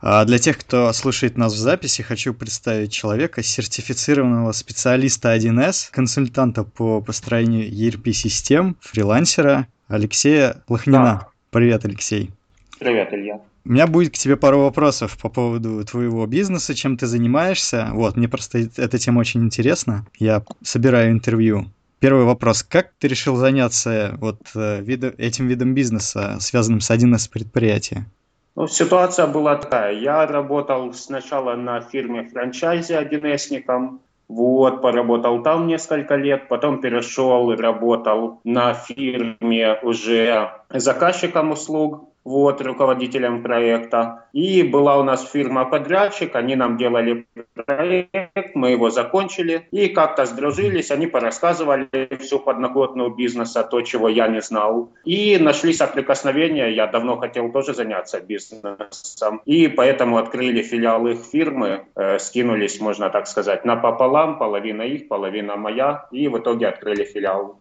А для тех, кто слушает нас в записи, хочу представить человека, сертифицированного специалиста 1С, консультанта по построению ERP-систем, фрилансера Алексея Лохнина. Да. Привет, Алексей. Привет, Илья. У меня будет к тебе пару вопросов по поводу твоего бизнеса, чем ты занимаешься. Вот, мне просто эта тема очень интересна. Я собираю интервью. Первый вопрос. Как ты решил заняться вот э, видом, этим видом бизнеса, связанным с 1С предприятия? Ну, ситуация была такая. Я работал сначала на фирме франчайзе 1Сником, вот, поработал там несколько лет, потом перешел и работал на фирме уже заказчиком услуг, вот, руководителем проекта. И была у нас фирма-подрядчик, они нам делали проект, мы его закончили. И как-то сдружились, они порассказывали всю подноготную бизнеса, то, чего я не знал. И нашли соприкосновения, я давно хотел тоже заняться бизнесом. И поэтому открыли филиал их фирмы, э, скинулись, можно так сказать, напополам, половина их, половина моя. И в итоге открыли филиал.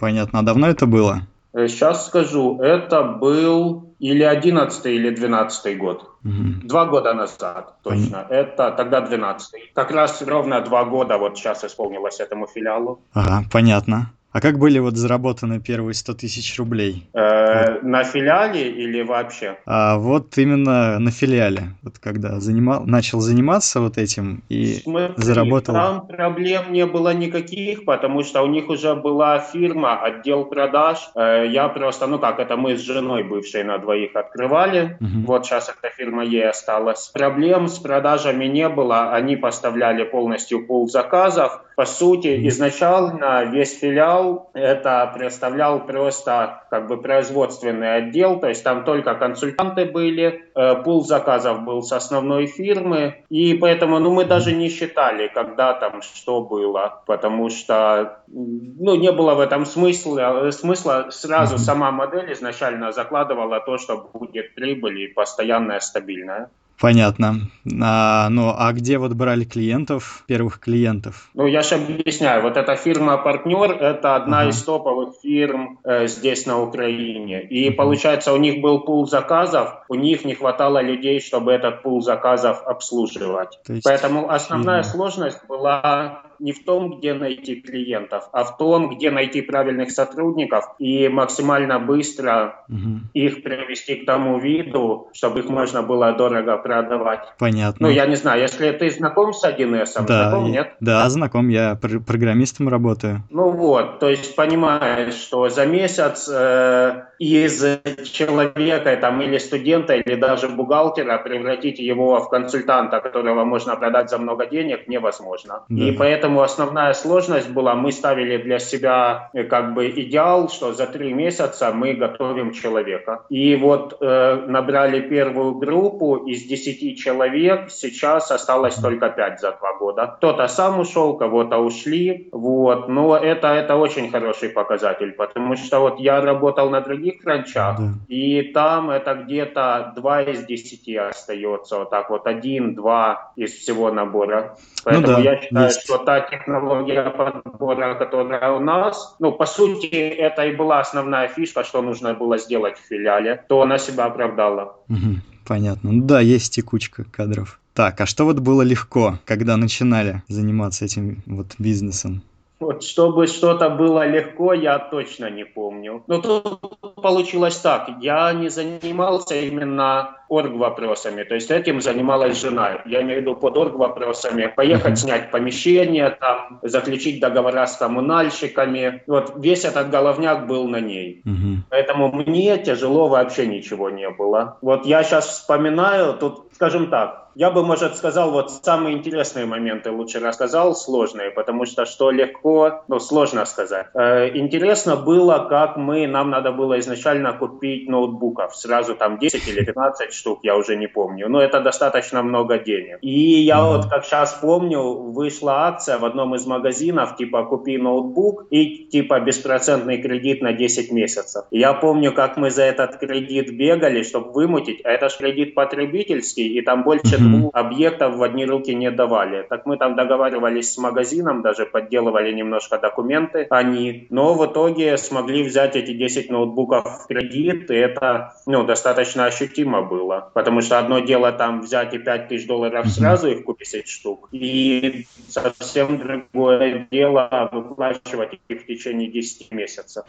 Понятно. А давно это было? Сейчас э, скажу, это был или 11 или 12 год. Угу. Два года назад, точно. Понятно. Это тогда 12 Как раз ровно два года вот сейчас исполнилось этому филиалу. Ага, понятно. А как были вот заработаны первые 100 тысяч рублей? Э. На филиале или вообще? А вот именно на филиале. Вот когда занимал, начал заниматься вот этим и Смотри, заработал. Там проблем не было никаких, потому что у них уже была фирма, отдел продаж. Э, я просто, ну как, это мы с женой бывшей на двоих открывали. Угу. Вот сейчас эта фирма ей осталась. Проблем с продажами не было. Они поставляли полностью пол заказов. По сути, изначально весь филиал это представлял просто как бы производственный отдел, то есть там только консультанты были, э, пул заказов был с основной фирмы, и поэтому ну, мы даже не считали, когда там что было, потому что ну, не было в этом смысла, смысла. Сразу сама модель изначально закладывала то, что будет прибыль и постоянная стабильная. Понятно. А, ну, а где вот брали клиентов, первых клиентов? Ну, я же объясняю. Вот эта фирма-партнер – это одна ага. из топовых фирм э, здесь, на Украине. И, угу. получается, у них был пул заказов, у них не хватало людей, чтобы этот пул заказов обслуживать. есть... Поэтому основная фирма. сложность была не в том, где найти клиентов, а в том, где найти правильных сотрудников и максимально быстро угу. их привести к тому виду, чтобы их можно было дорого продавать. Понятно. Ну, я не знаю, если ты знаком с 1С, да, знаком, нет? Да, знаком, я пр программистом работаю. Ну вот, то есть понимаешь, что за месяц э, из человека там, или студента, или даже бухгалтера превратить его в консультанта, которого можно продать за много денег, невозможно. Да. И поэтому основная сложность была, мы ставили для себя э, как бы идеал, что за три месяца мы готовим человека. И вот э, набрали первую группу из десяти человек, сейчас осталось только пять за два года. Кто-то сам ушел, кого-то ушли, вот. Но это, это очень хороший показатель, потому что вот я работал на других ранчах, да. и там это где-то два из десяти остается, вот так вот один-два из всего набора. Ну Поэтому ну да, я считаю, есть. что та технология подбора, которая у нас, ну, по сути, это и была основная фишка, что нужно было сделать в филиале, то она себя оправдала. Угу, понятно. Ну да, есть текучка кадров. Так, а что вот было легко, когда начинали заниматься этим вот бизнесом? Вот, чтобы что-то было легко, я точно не помню. Но тут получилось так. Я не занимался именно орг вопросами. То есть этим занималась жена. Я имею в виду под орг вопросами. Поехать снять помещение, там, заключить договора с коммунальщиками. Вот весь этот головняк был на ней. Uh-huh. Поэтому мне тяжело вообще ничего не было. Вот я сейчас вспоминаю, тут, скажем так, я бы, может, сказал, вот самые интересные моменты лучше рассказал, сложные, потому что что легко, ну, сложно сказать. Э, интересно было, как мы, нам надо было изначально купить ноутбуков, сразу там 10 или 15 штук, я уже не помню, но это достаточно много денег. И я вот, как сейчас помню, вышла акция в одном из магазинов, типа, купи ноутбук и, типа, беспроцентный кредит на 10 месяцев. Я помню, как мы за этот кредит бегали, чтобы вымутить, а это же кредит потребительский, и там больше mm-hmm. объектов в одни руки не давали. Так мы там договаривались с магазином, даже подделывали немножко документы они, но в итоге смогли взять эти 10 ноутбуков в кредит, и это ну, достаточно ощутимо было было. Потому что одно дело там взять и 5 тысяч долларов сразу их купить штук, и совсем другое дело выплачивать их в течение 10 месяцев.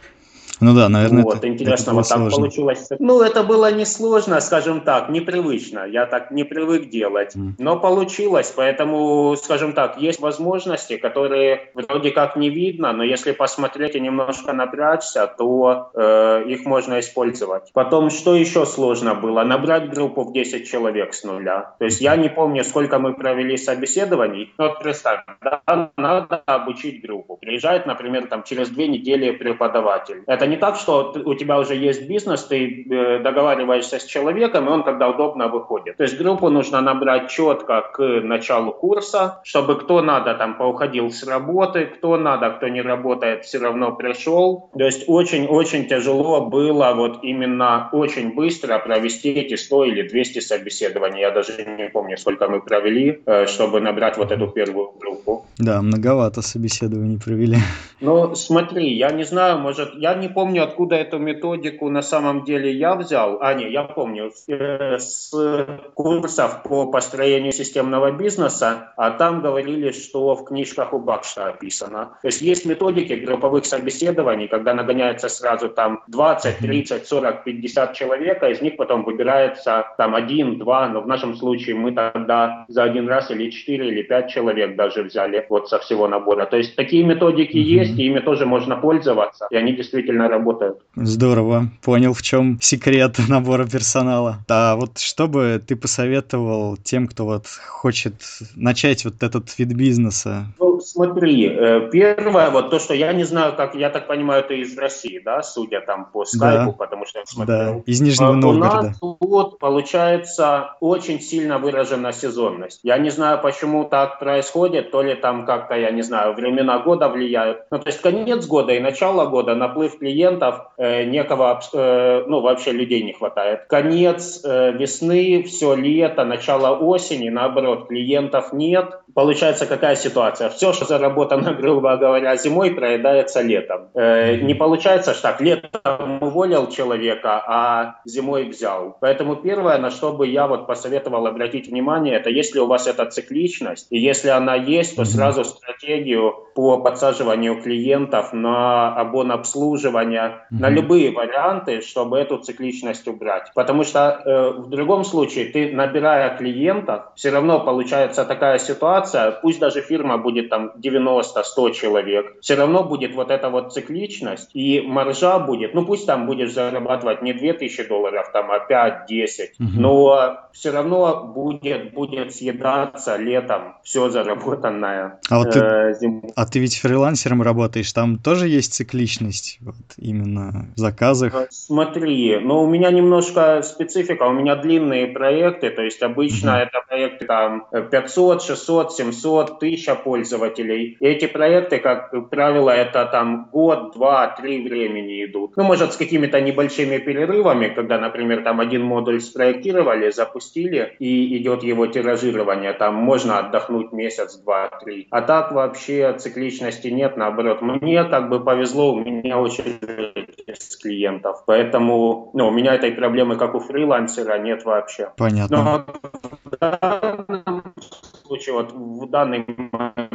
Ну да, наверное, вот, это, интересно, это вот так получилось. Ну, это было несложно, скажем так, непривычно. Я так не привык делать. Mm. Но получилось, поэтому, скажем так, есть возможности, которые вроде как не видно, но если посмотреть и немножко напрячься, то э, их можно использовать. Потом, что еще сложно было? Набрать группу в 10 человек с нуля. То есть я не помню, сколько мы провели собеседований. Но вот представь, да, надо обучить группу. Приезжает, например, там через две недели преподаватель. Это не так, что у тебя уже есть бизнес, ты э, договариваешься с человеком, и он когда удобно выходит. То есть группу нужно набрать четко к началу курса, чтобы кто надо там поуходил с работы, кто надо, кто не работает, все равно пришел. То есть очень-очень тяжело было вот именно очень быстро провести эти 100 или 200 собеседований. Я даже не помню, сколько мы провели, э, чтобы набрать вот эту первую группу. Да, многовато собеседований провели. Ну, смотри, я не знаю, может, я не помню, откуда эту методику на самом деле я взял. А, не, я помню, э, с курсов по построению системного бизнеса, а там говорили, что в книжках у Бакша описано. То есть есть методики групповых собеседований, когда нагоняется сразу там 20, 30, 40, 50 человек, а из них потом выбирается там один, два, но в нашем случае мы тогда за один раз или 4 или 5 человек даже взяли вот со всего набора. То есть такие методики mm-hmm. есть, и ими тоже можно пользоваться, и они действительно работают. Здорово. Понял, в чем секрет набора персонала. Да, вот что бы ты посоветовал тем, кто вот хочет начать вот этот вид бизнеса? Ну, смотри, э, первое, вот то, что я не знаю, как, я так понимаю, ты из России, да, судя там по скайпу, да. потому что я смотрел. Да, из Нижнего Новгорода. У нас вот получается очень сильно выражена сезонность. Я не знаю, почему так происходит, то ли там как-то, я не знаю, времена года влияют. Ну, то есть конец года и начало года, наплыв клиентов, э, некого, э, ну, вообще людей не хватает. Конец э, весны, все лето, начало осени, наоборот, клиентов нет. Получается какая ситуация? Все, что заработано, грубо говоря, зимой, проедается летом. Э, не получается, что так, летом уволил человека, а зимой взял. Поэтому первое, на что бы я вот посоветовал обратить внимание, это если у вас эта цикличность, и если она есть, то сразу стратегию по подсаживанию клиентов на обон обслуживания, mm-hmm. на любые варианты, чтобы эту цикличность убрать. Потому что э, в другом случае ты, набирая клиентов, все равно получается такая ситуация, пусть даже фирма будет там 90-100 человек, все равно будет вот эта вот цикличность, и маржа будет, ну пусть там будешь зарабатывать не 2000 долларов, там, а 5-10, mm-hmm. но все равно будет, будет съедаться летом все заработанное а вот э, ты, зимой. А ты ведь фрилансером работаешь, там тоже есть цикличность, вот именно в заказах? Э, смотри, ну у меня немножко специфика, у меня длинные проекты, то есть обычно mm-hmm. это проекты там 500, 600, 700, 1000 пользователей. И эти проекты, как правило, это там год, два, три времени идут. Ну, может, с какими-то небольшими перерывами, когда, например, там один модуль спроектировали, запустили, и идет его тиражирование. Там можно отдохнуть месяц, два, три. А так вообще цикличности нет, наоборот. Мне как бы повезло, у меня очень с клиентов. Поэтому ну, у меня этой проблемы, как у фрилансера, нет вообще. Понятно. Но в данном случае, вот в данный момент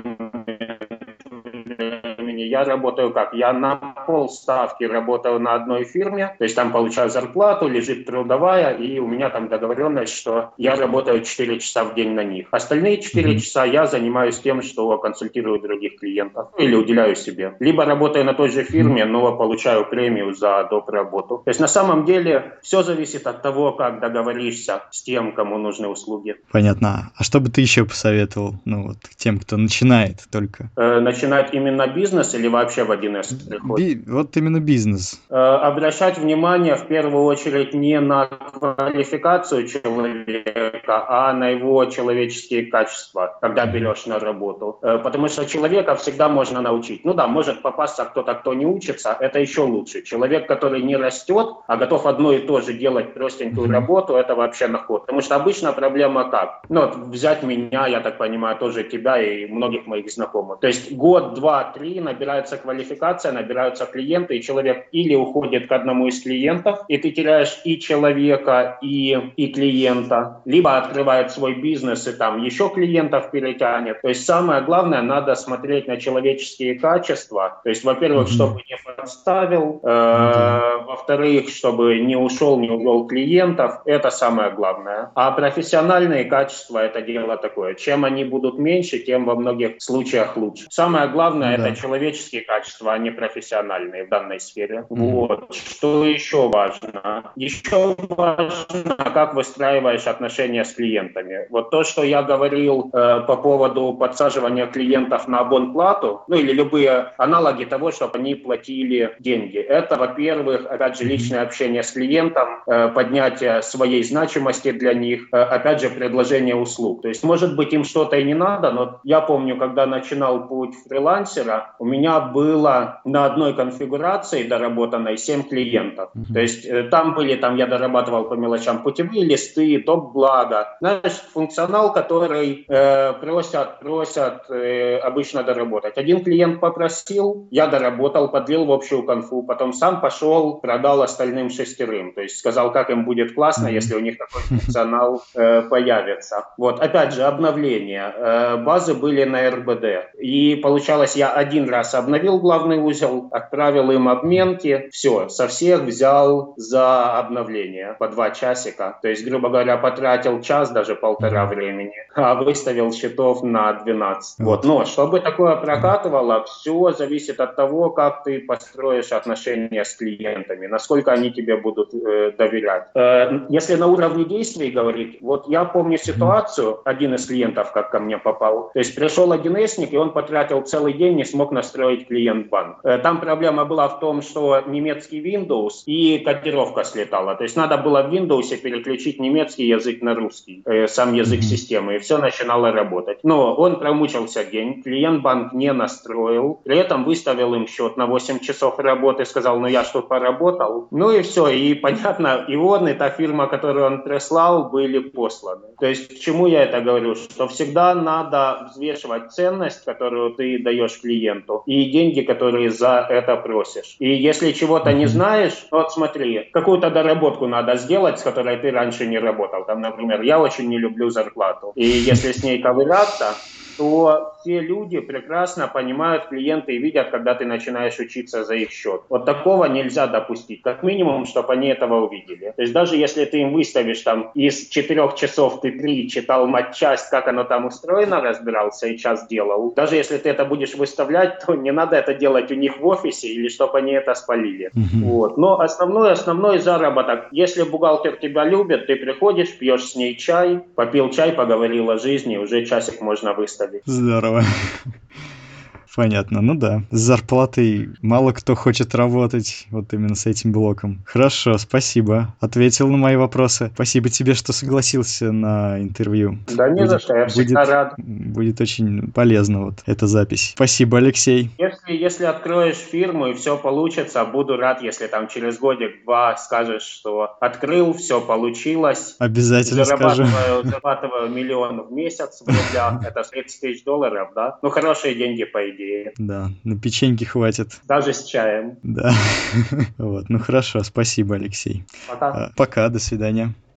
времени я работаю как? Я на полставки работаю на одной фирме, то есть там получаю зарплату, лежит трудовая, и у меня там договоренность, что я работаю 4 часа в день на них. Остальные 4 mm-hmm. часа я занимаюсь тем, что консультирую других клиентов или уделяю себе. Либо работаю на той же фирме, но получаю премию за доп. работу. То есть на самом деле все зависит от того, как договоришься с тем, кому нужны услуги. Понятно. А что бы ты еще посоветовал ну, вот, тем, кто начинает только? Э, начинает именно бизнес или вообще в 1С приходит? Би- вот именно бизнес. Э, обращать внимание в первую очередь не на квалификацию человека, а на его человеческие качества, когда берешь на работу. Э, потому что человека всегда можно научить. Ну да, может попасться кто-то, кто не учится, это еще лучше. Человек, который не растет, а готов одно и то же делать простенькую работу, это вообще наход. Потому что обычно проблема как? Ну, вот взять меня, я так понимаю, тоже тебя и многих моих знакомых. То есть год, два, три набирается квалификация, набираются клиенты, и человек или уходит к одному из клиентов, и ты теряешь и человека, и, и клиента, либо открывает свой бизнес, и там еще клиентов перетянет. То есть самое главное, надо смотреть на человеческие качества. То есть, во-первых, чтобы не подставил, э, во-вторых, чтобы не ушел, не увел клиентов. Это самое главное. А профессиональные качества – это дело такое. Чем они будут меньше, тем во многих случаях лучше. Самое главное да. – это человеческие качества, а не профессиональные в данной сфере. Mm-hmm. Вот. Что еще важно? Еще важно, как выстраиваешь отношения с клиентами. Вот то, что я говорил э, по поводу подсаживания клиентов на абонплату, ну или любые аналоги того, чтобы они платили деньги. Это, во-первых, опять же, личное общение с клиентом, э, поднятие своей значимости для них, э, опять же, предложение услуг. То есть, может быть, им что-то и не надо, но я помню, когда начинал путь фрилансера, у меня было на одной конфигурации доработанной 7 клиентов. То есть, э, там были, там я дорабатывал по мелочам путевые листы, топ-блага. Знаешь, функционал, который э, просят, просят э, обычно доработать. Один клиент попросил, я доработал, подлил в общую конфу, потом сам пошел, продал остальным шестерым. То есть сказал, как им будет классно, если у них такой функционал э, появится. Вот, опять же, обновление. Э, базы были на РБД. И получалось, я один раз обновил главный узел, отправил им обменки, все, со всех взял за обновление по два часика. То есть, грубо говоря, потратил час, даже полтора времени, а выставил счетов на 12. Вот, но чтобы такое прокатывало, все зависит от того, как ты построишь отношения с клиентами, насколько они тебе будут э, доверять. Э, если на уровне действий говорить, вот я помню ситуацию, один из клиентов как ко мне попал, то есть пришел один эсник, и он потратил целый день, не смог настроить клиент-банк. Э, там проблема была в том, что немецкий Windows и кодировка слетала, то есть надо было в Windows переключить немецкий язык на русский, э, сам язык системы, и все начинало работать. Но он промучился день, клиент-банк не настроил, при этом выставил им счет на 8 часов работы, сказал, ну я что поработал. Ну и все, и понятно, и он, и та фирма, которую он прислал, были посланы. То есть к чему я это говорю? Что всегда надо взвешивать ценность, которую ты даешь клиенту, и деньги, которые за это просишь. И если чего-то не знаешь, вот смотри, какую-то доработку надо сделать, с которой ты раньше не работал. Там, например, я очень не люблю зарплату. И если с ней ковыряться, то все люди прекрасно понимают клиенты и видят, когда ты начинаешь учиться за их счет. Вот такого нельзя допустить. Как минимум, чтобы они этого увидели. То есть даже если ты им выставишь там из четырех часов ты три читал матчасть, как оно там устроено, разбирался и час делал. Даже если ты это будешь выставлять, то не надо это делать у них в офисе или чтобы они это спалили. Mm-hmm. Вот. Но основной, основной заработок. Если бухгалтер тебя любит, ты приходишь, пьешь с ней чай, попил чай, поговорил о жизни, уже часик можно выставить. Здорово. Понятно, ну да. С зарплатой мало кто хочет работать вот именно с этим блоком. Хорошо, спасибо. Ответил на мои вопросы. Спасибо тебе, что согласился на интервью. Да не будет, за что, я всегда будет, рад. Будет очень полезно вот эта запись. Спасибо, Алексей. Если, если откроешь фирму и все получится, буду рад, если там через годик-два скажешь, что открыл, все получилось. Обязательно зарабатываю, скажу. Зарабатываю миллион в месяц в рублях, это 30 тысяч долларов, да? Ну, хорошие деньги, по идее. Да, на печеньки хватит. Даже с чаем. Да. Вот, ну хорошо, спасибо, Алексей. Пока. Пока, до свидания.